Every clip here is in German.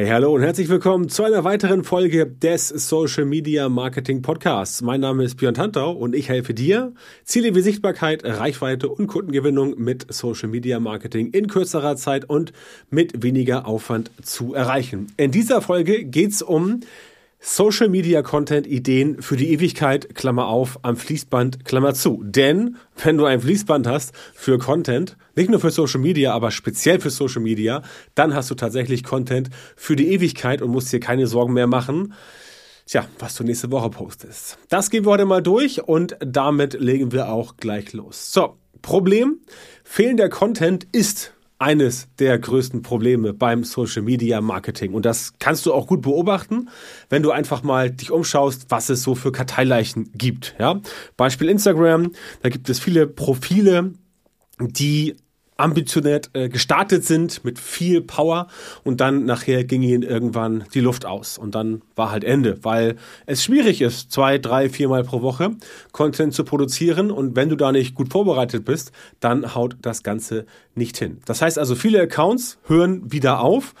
Hey, hallo und herzlich willkommen zu einer weiteren Folge des Social Media Marketing Podcasts. Mein Name ist Björn Tantau und ich helfe dir, Ziele wie Sichtbarkeit, Reichweite und Kundengewinnung mit Social Media Marketing in kürzerer Zeit und mit weniger Aufwand zu erreichen. In dieser Folge geht's um Social Media Content Ideen für die Ewigkeit, Klammer auf, am Fließband, Klammer zu. Denn wenn du ein Fließband hast für Content, nicht nur für Social Media, aber speziell für Social Media, dann hast du tatsächlich Content für die Ewigkeit und musst dir keine Sorgen mehr machen. Tja, was du nächste Woche postest. Das gehen wir heute mal durch und damit legen wir auch gleich los. So, Problem, fehlender Content ist eines der größten Probleme beim Social Media Marketing. Und das kannst du auch gut beobachten, wenn du einfach mal dich umschaust, was es so für Karteileichen gibt. Ja? Beispiel Instagram, da gibt es viele Profile, die ambitioniert äh, gestartet sind mit viel Power und dann nachher ging ihnen irgendwann die Luft aus und dann war halt Ende, weil es schwierig ist, zwei, drei, viermal pro Woche Content zu produzieren und wenn du da nicht gut vorbereitet bist, dann haut das Ganze nicht hin. Das heißt also, viele Accounts hören wieder auf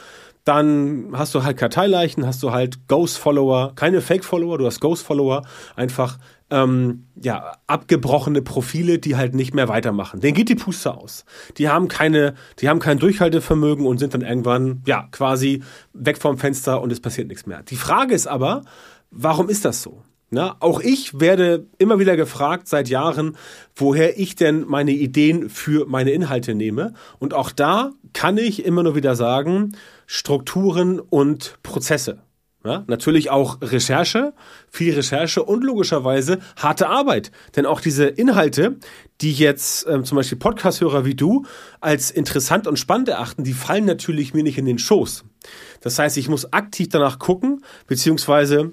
dann hast du halt Karteileichen, hast du halt Ghost-Follower, keine Fake-Follower, du hast Ghost-Follower, einfach ähm, ja, abgebrochene Profile, die halt nicht mehr weitermachen. Denen geht die Puste aus. Die haben keine, die haben kein Durchhaltevermögen und sind dann irgendwann, ja, quasi weg vom Fenster und es passiert nichts mehr. Die Frage ist aber, warum ist das so? Na, auch ich werde immer wieder gefragt seit Jahren, woher ich denn meine Ideen für meine Inhalte nehme. Und auch da kann ich immer nur wieder sagen, Strukturen und Prozesse. Ja, natürlich auch Recherche, viel Recherche und logischerweise harte Arbeit. Denn auch diese Inhalte, die jetzt ähm, zum Beispiel Podcast-Hörer wie du als interessant und spannend erachten, die fallen natürlich mir nicht in den Schoß. Das heißt, ich muss aktiv danach gucken, beziehungsweise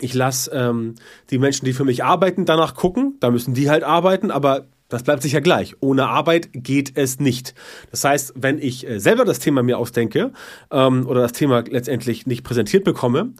ich lasse ähm, die Menschen, die für mich arbeiten, danach gucken. Da müssen die halt arbeiten, aber das bleibt sicher gleich. Ohne Arbeit geht es nicht. Das heißt, wenn ich äh, selber das Thema mir ausdenke ähm, oder das Thema letztendlich nicht präsentiert bekomme,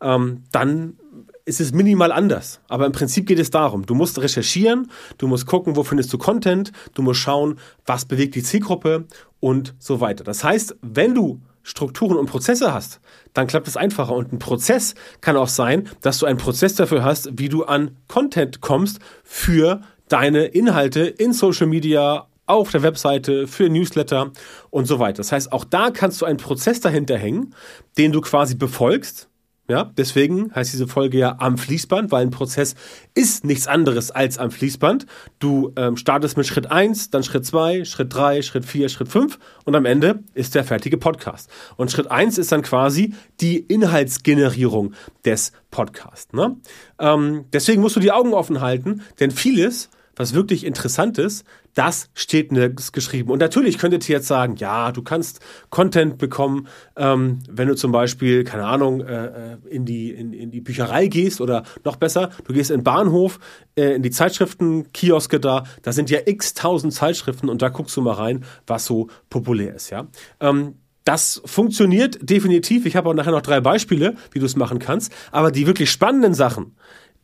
ähm, dann ist es minimal anders. Aber im Prinzip geht es darum, du musst recherchieren, du musst gucken, wo findest du Content, du musst schauen, was bewegt die Zielgruppe und so weiter. Das heißt, wenn du Strukturen und Prozesse hast, dann klappt es einfacher. Und ein Prozess kann auch sein, dass du einen Prozess dafür hast, wie du an Content kommst für deine Inhalte in Social Media, auf der Webseite, für Newsletter und so weiter. Das heißt, auch da kannst du einen Prozess dahinter hängen, den du quasi befolgst ja, deswegen heißt diese Folge ja am Fließband, weil ein Prozess ist nichts anderes als am Fließband. Du ähm, startest mit Schritt 1, dann Schritt 2, Schritt 3, Schritt 4, Schritt 5 und am Ende ist der fertige Podcast. Und Schritt 1 ist dann quasi die Inhaltsgenerierung des Podcasts. Ne? Ähm, deswegen musst du die Augen offen halten, denn vieles was wirklich interessant ist, das steht nirgends geschrieben. Und natürlich könntet ihr jetzt sagen, ja, du kannst Content bekommen, ähm, wenn du zum Beispiel, keine Ahnung, äh, äh, in, die, in, in die Bücherei gehst oder noch besser, du gehst in den Bahnhof, äh, in die Zeitschriftenkioske da, da sind ja x tausend Zeitschriften und da guckst du mal rein, was so populär ist, ja. Ähm, das funktioniert definitiv. Ich habe auch nachher noch drei Beispiele, wie du es machen kannst. Aber die wirklich spannenden Sachen,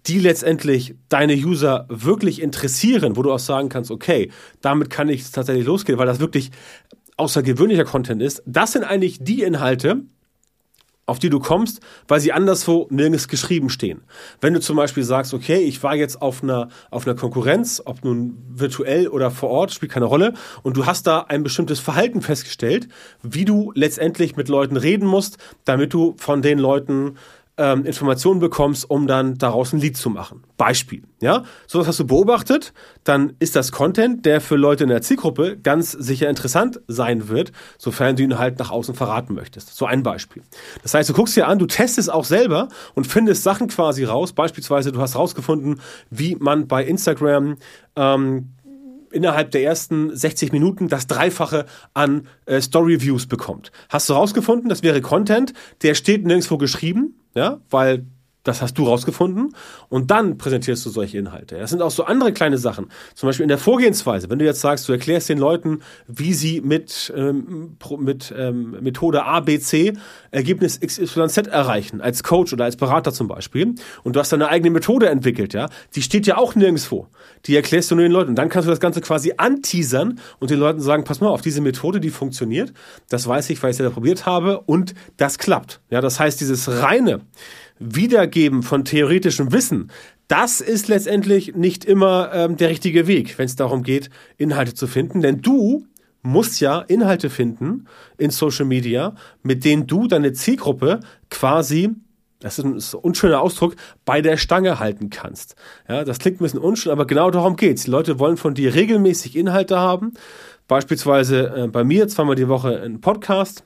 die letztendlich deine User wirklich interessieren, wo du auch sagen kannst, okay, damit kann ich tatsächlich losgehen, weil das wirklich außergewöhnlicher Content ist, das sind eigentlich die Inhalte, auf die du kommst, weil sie anderswo nirgends geschrieben stehen. Wenn du zum Beispiel sagst, okay, ich war jetzt auf einer, auf einer Konkurrenz, ob nun virtuell oder vor Ort, spielt keine Rolle, und du hast da ein bestimmtes Verhalten festgestellt, wie du letztendlich mit Leuten reden musst, damit du von den Leuten ähm, Informationen bekommst, um dann daraus ein Lied zu machen. Beispiel, ja? Sowas hast du beobachtet, dann ist das Content, der für Leute in der Zielgruppe ganz sicher interessant sein wird, sofern du ihn halt nach außen verraten möchtest. So ein Beispiel. Das heißt, du guckst dir an, du testest auch selber und findest Sachen quasi raus. Beispielsweise, du hast rausgefunden, wie man bei Instagram ähm, innerhalb der ersten 60 Minuten das Dreifache an äh, Story-Views bekommt. Hast du rausgefunden, das wäre Content, der steht nirgendwo geschrieben, ja, weil Das hast du rausgefunden und dann präsentierst du solche Inhalte. Das sind auch so andere kleine Sachen. Zum Beispiel in der Vorgehensweise. Wenn du jetzt sagst, du erklärst den Leuten, wie sie mit, ähm, mit ähm, Methode A, B, C Ergebnis XYZ erreichen, als Coach oder als Berater zum Beispiel. Und du hast deine eigene Methode entwickelt, ja. Die steht ja auch nirgendwo. Die erklärst du nur den Leuten. Und dann kannst du das Ganze quasi anteasern und den Leuten sagen, pass mal auf, diese Methode, die funktioniert. Das weiß ich, weil ich es ja probiert habe und das klappt. Ja, das heißt, dieses reine, Wiedergeben von theoretischem Wissen, das ist letztendlich nicht immer ähm, der richtige Weg, wenn es darum geht, Inhalte zu finden. Denn du musst ja Inhalte finden in Social Media, mit denen du deine Zielgruppe quasi das ist ein, unschöner Ausdruck, bei der Stange halten kannst. Ja, das klingt ein bisschen unschön, aber genau darum geht's. Die Leute wollen von dir regelmäßig Inhalte haben. Beispielsweise äh, bei mir zweimal die Woche ein Podcast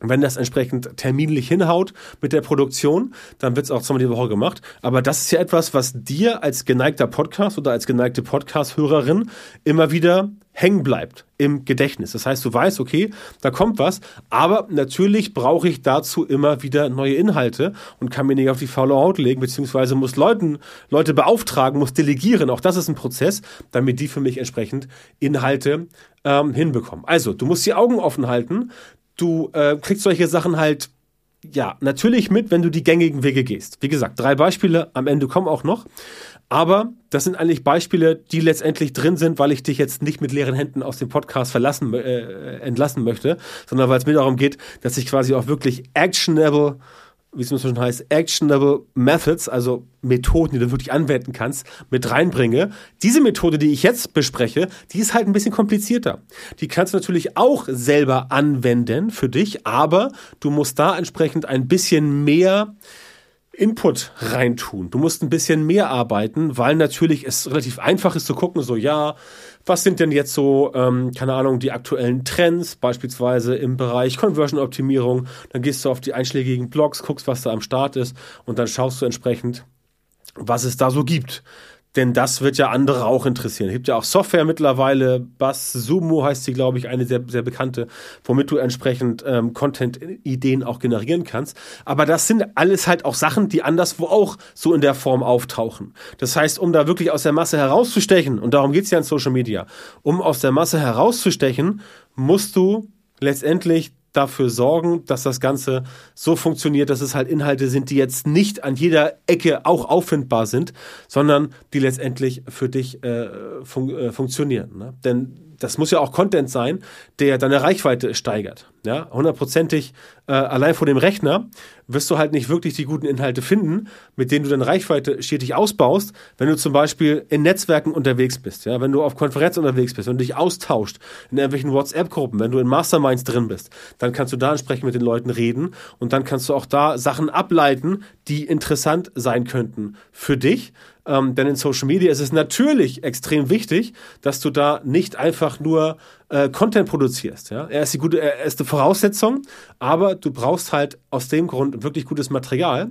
wenn das entsprechend terminlich hinhaut mit der Produktion, dann wird es auch zweimal die Woche gemacht. Aber das ist ja etwas, was dir als geneigter Podcast oder als geneigte Podcast-Hörerin immer wieder hängen bleibt im Gedächtnis. Das heißt, du weißt, okay, da kommt was, aber natürlich brauche ich dazu immer wieder neue Inhalte und kann mir nicht auf die faule Haut legen, beziehungsweise muss Leuten, Leute beauftragen, muss delegieren. Auch das ist ein Prozess, damit die für mich entsprechend Inhalte ähm, hinbekommen. Also, du musst die Augen offen halten, du äh, kriegst solche Sachen halt ja, natürlich mit, wenn du die gängigen Wege gehst. Wie gesagt, drei Beispiele, am Ende kommen auch noch. Aber das sind eigentlich Beispiele, die letztendlich drin sind, weil ich dich jetzt nicht mit leeren Händen aus dem Podcast verlassen, äh, entlassen möchte, sondern weil es mir darum geht, dass ich quasi auch wirklich actionable wie es schon heißt, actionable methods, also Methoden, die du wirklich anwenden kannst, mit reinbringe. Diese Methode, die ich jetzt bespreche, die ist halt ein bisschen komplizierter. Die kannst du natürlich auch selber anwenden für dich, aber du musst da entsprechend ein bisschen mehr Input reintun. Du musst ein bisschen mehr arbeiten, weil natürlich es relativ einfach ist zu gucken, so ja, was sind denn jetzt so, ähm, keine Ahnung, die aktuellen Trends, beispielsweise im Bereich Conversion-Optimierung. Dann gehst du auf die einschlägigen Blogs, guckst, was da am Start ist und dann schaust du entsprechend, was es da so gibt. Denn das wird ja andere auch interessieren. Es gibt ja auch Software mittlerweile, Bass Sumo heißt sie, glaube ich, eine sehr, sehr bekannte, womit du entsprechend ähm, Content-Ideen auch generieren kannst. Aber das sind alles halt auch Sachen, die anderswo auch so in der Form auftauchen. Das heißt, um da wirklich aus der Masse herauszustechen, und darum geht's ja in Social Media, um aus der Masse herauszustechen, musst du letztendlich dafür sorgen, dass das Ganze so funktioniert, dass es halt Inhalte sind, die jetzt nicht an jeder Ecke auch auffindbar sind, sondern die letztendlich für dich äh, fun äh, funktionieren. Ne? Denn das muss ja auch Content sein, der deine Reichweite steigert. Ja, hundertprozentig äh, allein vor dem Rechner wirst du halt nicht wirklich die guten Inhalte finden, mit denen du deine Reichweite stetig ausbaust, wenn du zum Beispiel in Netzwerken unterwegs bist, ja, wenn du auf Konferenzen unterwegs bist, wenn du dich austauscht in irgendwelchen WhatsApp-Gruppen, wenn du in Masterminds drin bist, dann kannst du da entsprechend mit den Leuten reden und dann kannst du auch da Sachen ableiten, die interessant sein könnten für dich ähm, denn in Social Media ist es natürlich extrem wichtig, dass du da nicht einfach nur äh, Content produzierst. Ja? Er ist die gute, er ist eine Voraussetzung, aber du brauchst halt aus dem Grund wirklich gutes Material.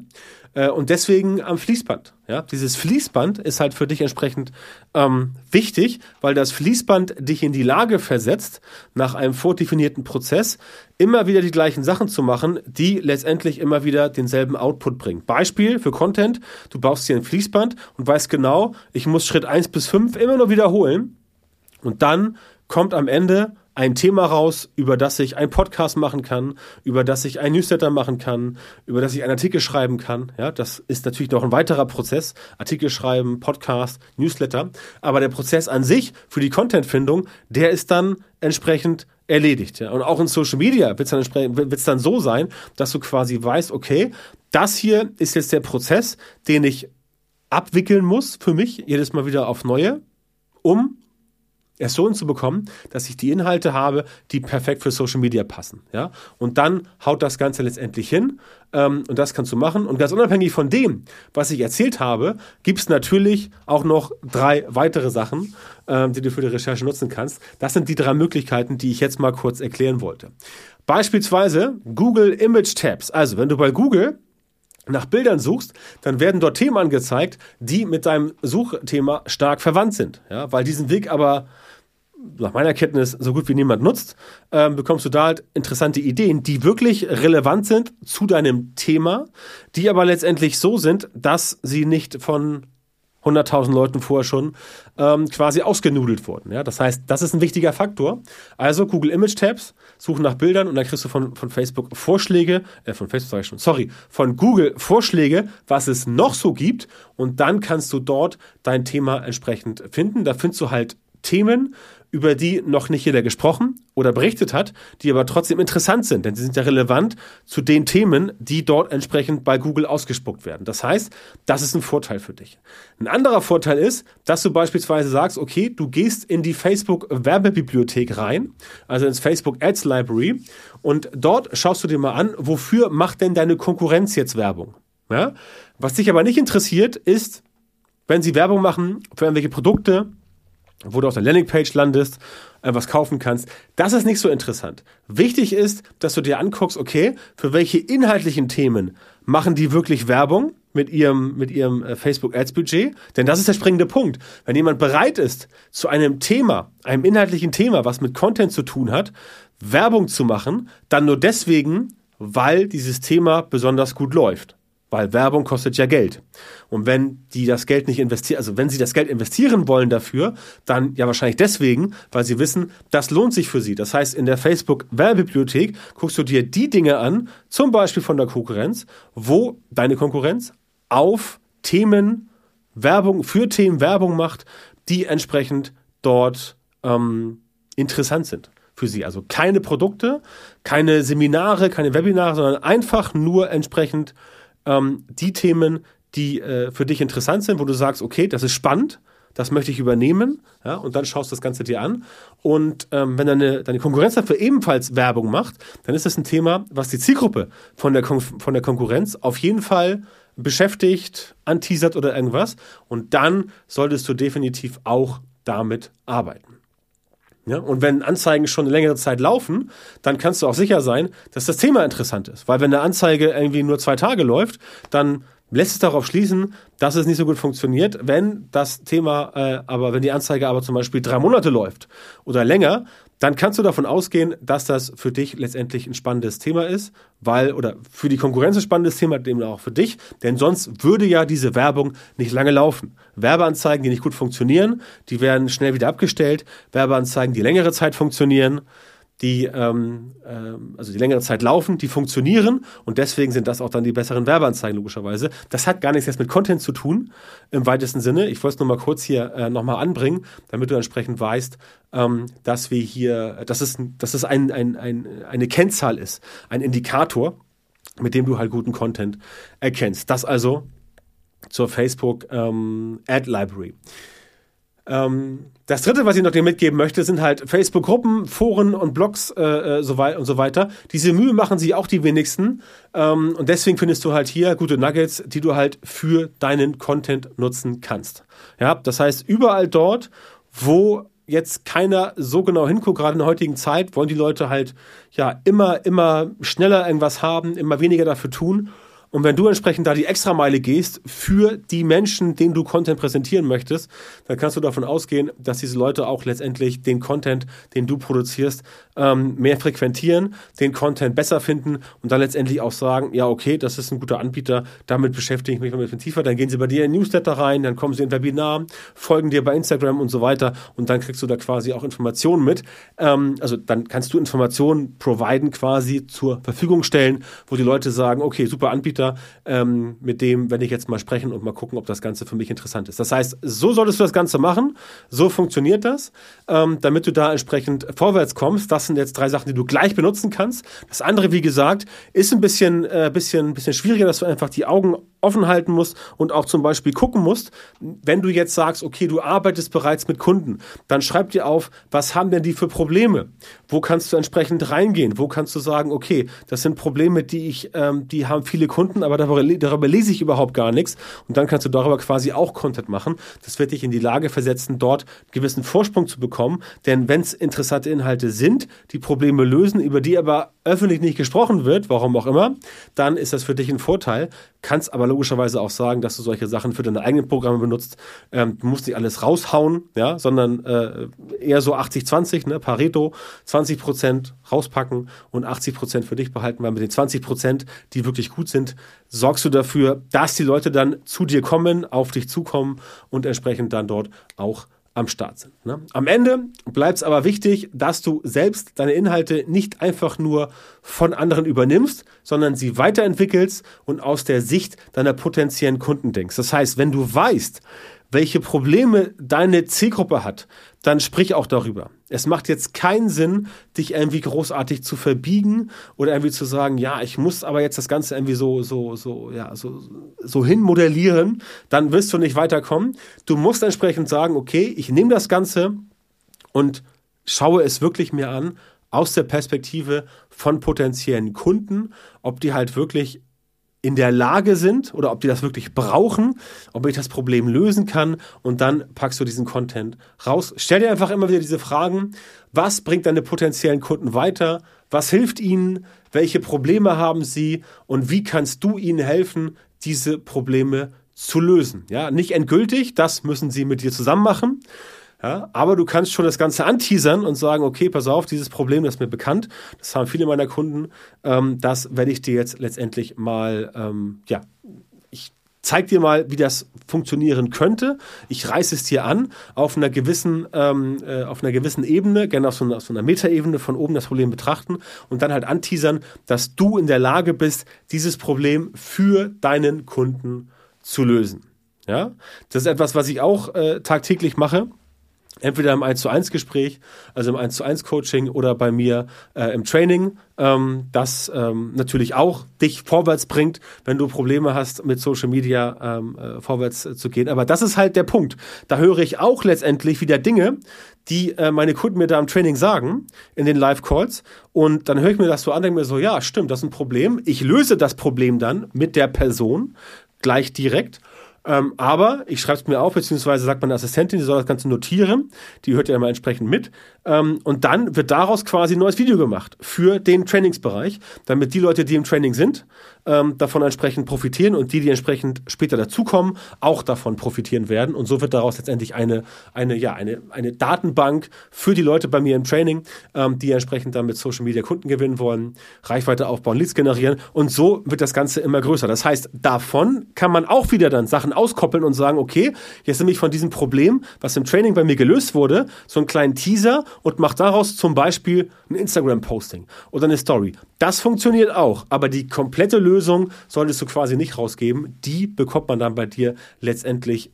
Äh, und deswegen am Fließband. Ja? Dieses Fließband ist halt für dich entsprechend ähm, wichtig, weil das Fließband dich in die Lage versetzt, nach einem vordefinierten Prozess immer wieder die gleichen Sachen zu machen, die letztendlich immer wieder denselben Output bringen. Beispiel für Content, du baust dir ein Fließband und weißt genau, ich muss Schritt eins bis fünf immer nur wiederholen und dann kommt am Ende ein Thema raus, über das ich einen Podcast machen kann, über das ich einen Newsletter machen kann, über das ich einen Artikel schreiben kann. Ja, das ist natürlich noch ein weiterer Prozess. Artikel schreiben, Podcast, Newsletter. Aber der Prozess an sich für die Contentfindung, der ist dann entsprechend erledigt. Ja. Und auch in Social Media wird es dann, dann so sein, dass du quasi weißt, okay, das hier ist jetzt der Prozess, den ich abwickeln muss für mich, jedes Mal wieder auf neue, um es so hinzubekommen, dass ich die Inhalte habe, die perfekt für Social Media passen. Ja? Und dann haut das Ganze letztendlich hin. Ähm, und das kannst du machen. Und ganz unabhängig von dem, was ich erzählt habe, gibt es natürlich auch noch drei weitere Sachen, ähm, die du für die Recherche nutzen kannst. Das sind die drei Möglichkeiten, die ich jetzt mal kurz erklären wollte. Beispielsweise Google Image Tabs. Also, wenn du bei Google nach Bildern suchst, dann werden dort Themen angezeigt, die mit deinem Suchthema stark verwandt sind. Ja, weil diesen Weg aber nach meiner Kenntnis so gut wie niemand nutzt, ähm, bekommst du da halt interessante Ideen, die wirklich relevant sind zu deinem Thema, die aber letztendlich so sind, dass sie nicht von 100.000 Leuten vorher schon ähm, quasi ausgenudelt wurden. Ja? Das heißt, das ist ein wichtiger Faktor. Also Google Image Tabs, suchen nach Bildern und dann kriegst du von, von Facebook Vorschläge, äh, von Facebook sage ich schon, sorry, von Google Vorschläge, was es noch so gibt und dann kannst du dort dein Thema entsprechend finden. Da findest du halt Themen, über die noch nicht jeder gesprochen oder berichtet hat, die aber trotzdem interessant sind, denn sie sind ja relevant zu den Themen, die dort entsprechend bei Google ausgespuckt werden. Das heißt, das ist ein Vorteil für dich. Ein anderer Vorteil ist, dass du beispielsweise sagst, okay, du gehst in die Facebook Werbebibliothek rein, also ins Facebook Ads Library und dort schaust du dir mal an, wofür macht denn deine Konkurrenz jetzt Werbung? Ja? Was dich aber nicht interessiert, ist, wenn sie Werbung machen für irgendwelche Produkte, wo du auf der Landingpage landest, äh, was kaufen kannst. Das ist nicht so interessant. Wichtig ist, dass du dir anguckst, okay, für welche inhaltlichen Themen machen die wirklich Werbung mit ihrem, mit ihrem äh, Facebook Ads Budget? Denn das ist der springende Punkt. Wenn jemand bereit ist, zu einem Thema, einem inhaltlichen Thema, was mit Content zu tun hat, Werbung zu machen, dann nur deswegen, weil dieses Thema besonders gut läuft. Weil Werbung kostet ja Geld. Und wenn die das Geld nicht investieren, also wenn sie das Geld investieren wollen dafür, dann ja wahrscheinlich deswegen, weil sie wissen, das lohnt sich für sie. Das heißt, in der Facebook Werbebibliothek guckst du dir die Dinge an, zum Beispiel von der Konkurrenz, wo deine Konkurrenz auf Themen Werbung, für Themen Werbung macht, die entsprechend dort ähm, interessant sind für sie. Also keine Produkte, keine Seminare, keine Webinare, sondern einfach nur entsprechend ähm, die Themen, die äh, für dich interessant sind, wo du sagst, okay, das ist spannend, das möchte ich übernehmen, ja, und dann schaust du das Ganze dir an. Und ähm, wenn deine, deine Konkurrenz dafür ebenfalls Werbung macht, dann ist das ein Thema, was die Zielgruppe von der, Kon von der Konkurrenz auf jeden Fall beschäftigt, anteasert oder irgendwas. Und dann solltest du definitiv auch damit arbeiten. Ja, und wenn Anzeigen schon eine längere Zeit laufen, dann kannst du auch sicher sein, dass das Thema interessant ist. Weil wenn eine Anzeige irgendwie nur zwei Tage läuft, dann lässt es darauf schließen, dass es nicht so gut funktioniert. Wenn das Thema, äh, aber wenn die Anzeige aber zum Beispiel drei Monate läuft oder länger, dann kannst du davon ausgehen, dass das für dich letztendlich ein spannendes Thema ist, weil, oder für die Konkurrenz ein spannendes Thema, dem auch für dich, denn sonst würde ja diese Werbung nicht lange laufen. Werbeanzeigen, die nicht gut funktionieren, die werden schnell wieder abgestellt. Werbeanzeigen, die längere Zeit funktionieren, die ähm, ähm, also die längere Zeit laufen, die funktionieren und deswegen sind das auch dann die besseren Werbeanzeigen logischerweise. Das hat gar nichts jetzt mit Content zu tun im weitesten Sinne. Ich wollte es nur mal kurz hier äh, nochmal anbringen, damit du entsprechend weißt, ähm, dass wir hier, dass es, dass es ein, ein, ein, eine Kennzahl ist, ein Indikator, mit dem du halt guten Content erkennst. Das also zur Facebook ähm, Ad Library. Ähm, das dritte, was ich noch dir mitgeben möchte, sind halt Facebook-Gruppen, Foren und Blogs äh, äh und so weiter. Diese Mühe machen sie auch die wenigsten. Ähm, und deswegen findest du halt hier gute Nuggets, die du halt für deinen Content nutzen kannst. Ja, das heißt, überall dort, wo jetzt keiner so genau hinguckt, gerade in der heutigen Zeit, wollen die Leute halt ja immer, immer schneller irgendwas haben, immer weniger dafür tun. Und wenn du entsprechend da die Extrameile gehst für die Menschen, denen du Content präsentieren möchtest, dann kannst du davon ausgehen, dass diese Leute auch letztendlich den Content, den du produzierst, ähm, mehr frequentieren, den Content besser finden und dann letztendlich auch sagen, ja, okay, das ist ein guter Anbieter, damit beschäftige ich mich mal ein bisschen tiefer. Dann gehen sie bei dir in Newsletter rein, dann kommen sie in Webinar, folgen dir bei Instagram und so weiter und dann kriegst du da quasi auch Informationen mit. Ähm, also dann kannst du Informationen providen quasi zur Verfügung stellen, wo die Leute sagen, okay, super Anbieter, Anbieter, ähm, mit dem werde ich jetzt mal sprechen und mal gucken, ob das Ganze für mich interessant ist. Das heißt, so solltest du das Ganze machen, so funktioniert das, ähm, damit du da entsprechend vorwärts kommst. Das sind jetzt drei Sachen, die du gleich benutzen kannst. Das andere, wie gesagt, ist ein bisschen, äh, bisschen, bisschen schwieriger, dass du einfach die Augen offen halten musst und auch zum Beispiel gucken musst, wenn du jetzt sagst, okay, du arbeitest bereits mit Kunden, dann schreib dir auf, was haben denn die für Probleme? Wo kannst du entsprechend reingehen? Wo kannst du sagen, okay, das sind Probleme, die ich, ähm, die haben viele Kunden, aber darüber, darüber lese ich überhaupt gar nichts. Und dann kannst du darüber quasi auch Content machen. Das wird dich in die Lage versetzen, dort einen gewissen Vorsprung zu bekommen. Denn wenn es interessante Inhalte sind, die Probleme lösen, über die aber öffentlich nicht gesprochen wird, warum auch immer, dann ist das für dich ein Vorteil. Kannst aber logischerweise auch sagen, dass du solche Sachen für deine eigenen Programme benutzt. Ähm, du musst nicht alles raushauen, ja, sondern äh, eher so 80-20, ne, Pareto, 20 Prozent rauspacken und 80 Prozent für dich behalten, weil mit den 20 Prozent, die wirklich gut sind, sorgst du dafür, dass die Leute dann zu dir kommen, auf dich zukommen und entsprechend dann dort auch am Start sind. Ne? Am Ende bleibt es aber wichtig, dass du selbst deine Inhalte nicht einfach nur von anderen übernimmst, sondern sie weiterentwickelst und aus der Sicht deiner potenziellen Kunden denkst. Das heißt, wenn du weißt, welche Probleme deine Zielgruppe hat, dann sprich auch darüber. Es macht jetzt keinen Sinn, dich irgendwie großartig zu verbiegen oder irgendwie zu sagen, ja, ich muss aber jetzt das Ganze irgendwie so, so, so, ja, so, so hinmodellieren, dann wirst du nicht weiterkommen. Du musst entsprechend sagen, okay, ich nehme das Ganze und schaue es wirklich mir an aus der Perspektive von potenziellen Kunden, ob die halt wirklich in der Lage sind oder ob die das wirklich brauchen, ob ich das Problem lösen kann und dann packst du diesen Content raus. Stell dir einfach immer wieder diese Fragen, was bringt deine potenziellen Kunden weiter, was hilft ihnen, welche Probleme haben sie? Und wie kannst du ihnen helfen, diese Probleme zu lösen. Ja, nicht endgültig, das müssen sie mit dir zusammen machen, ja, aber du kannst schon das Ganze anteasern und sagen, okay, pass auf, dieses Problem, das ist mir bekannt, das haben viele meiner Kunden, ähm, das werde ich dir jetzt letztendlich mal, ähm, ja, ich zeig dir mal, wie das funktionieren könnte. Ich reiße es dir an auf einer gewissen, ähm, äh, auf einer gewissen Ebene, gerne auf so einer, so einer Metaebene von oben das Problem betrachten und dann halt anteasern, dass du in der Lage bist, dieses Problem für deinen Kunden zu lösen. Ja, das ist etwas, was ich auch äh, tagtäglich mache entweder im 1 zu 1 Gespräch, also im 1 zu 1 Coaching oder bei mir äh, im Training, ähm, das ähm, natürlich auch dich vorwärts bringt, wenn du Probleme hast, mit Social Media ähm, äh, vorwärts äh, zu gehen. Aber das ist halt der Punkt. Da höre ich auch letztendlich wieder Dinge, die äh, meine Kunden mir da im Training sagen, in den Live-Calls. Und dann höre ich mir das so an, denke mir so, ja, stimmt, das ist ein Problem. Ich löse das Problem dann mit der Person gleich direkt ähm, aber ich schreibe es mir auf, beziehungsweise sagt meine Assistentin, die soll das Ganze notieren. Die hört ja immer entsprechend mit. Ähm, und dann wird daraus quasi ein neues Video gemacht für den Trainingsbereich, damit die Leute, die im Training sind, ähm, davon entsprechend profitieren und die, die entsprechend später dazukommen, auch davon profitieren werden. Und so wird daraus letztendlich eine, eine, ja, eine, eine Datenbank für die Leute bei mir im Training, ähm, die entsprechend dann mit Social Media Kunden gewinnen wollen, Reichweite aufbauen, Leads generieren. Und so wird das Ganze immer größer. Das heißt, davon kann man auch wieder dann Sachen auskoppeln und sagen, okay, jetzt nehme ich von diesem Problem, was im Training bei mir gelöst wurde, so einen kleinen Teaser und mache daraus zum Beispiel ein Instagram-Posting oder eine Story. Das funktioniert auch, aber die komplette Lösung solltest du quasi nicht rausgeben. Die bekommt man dann bei dir letztendlich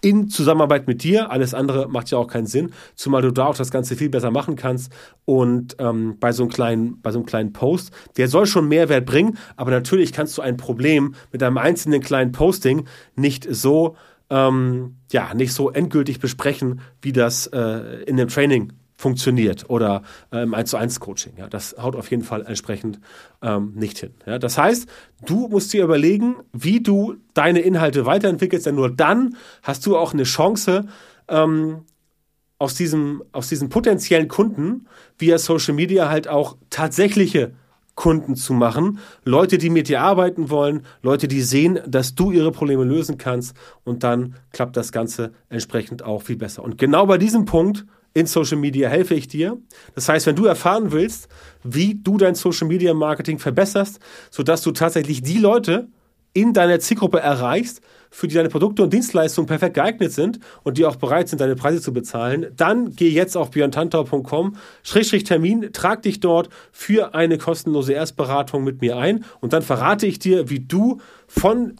in Zusammenarbeit mit dir. Alles andere macht ja auch keinen Sinn, zumal du da auch das Ganze viel besser machen kannst. Und ähm, bei, so einem kleinen, bei so einem kleinen Post, der soll schon Mehrwert bringen, aber natürlich kannst du ein Problem mit einem einzelnen kleinen Posting nicht so, ähm, ja, nicht so endgültig besprechen, wie das äh, in dem Training funktioniert oder äh, im 1 zu 1 Coaching. Ja, das haut auf jeden Fall entsprechend ähm, nicht hin. Ja, das heißt, du musst dir überlegen, wie du deine Inhalte weiterentwickelst, denn nur dann hast du auch eine Chance, ähm, aus diesem, aus diesen potenziellen Kunden via Social Media halt auch tatsächliche Kunden zu machen. Leute, die mit dir arbeiten wollen, Leute, die sehen, dass du ihre Probleme lösen kannst und dann klappt das Ganze entsprechend auch viel besser. Und genau bei diesem Punkt in Social Media helfe ich dir. Das heißt, wenn du erfahren willst, wie du dein Social Media Marketing verbesserst, sodass du tatsächlich die Leute in deiner Zielgruppe erreichst, für die deine Produkte und Dienstleistungen perfekt geeignet sind und die auch bereit sind, deine Preise zu bezahlen, dann geh jetzt auf björntantau.com, Schrägstrich Termin, trag dich dort für eine kostenlose Erstberatung mit mir ein und dann verrate ich dir, wie du von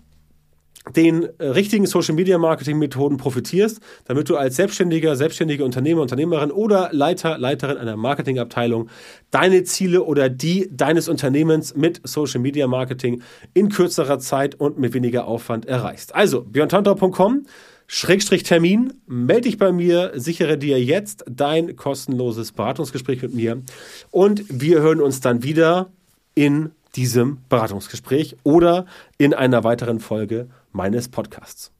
den äh, richtigen Social Media Marketing Methoden profitierst, damit du als Selbstständiger, selbstständige Unternehmer, Unternehmerin oder Leiter, Leiterin einer Marketingabteilung deine Ziele oder die deines Unternehmens mit Social Media Marketing in kürzerer Zeit und mit weniger Aufwand erreichst. Also, björntantor.com Schrägstrich Termin, melde dich bei mir, sichere dir jetzt dein kostenloses Beratungsgespräch mit mir und wir hören uns dann wieder in diesem Beratungsgespräch oder in einer weiteren Folge meines Podcasts.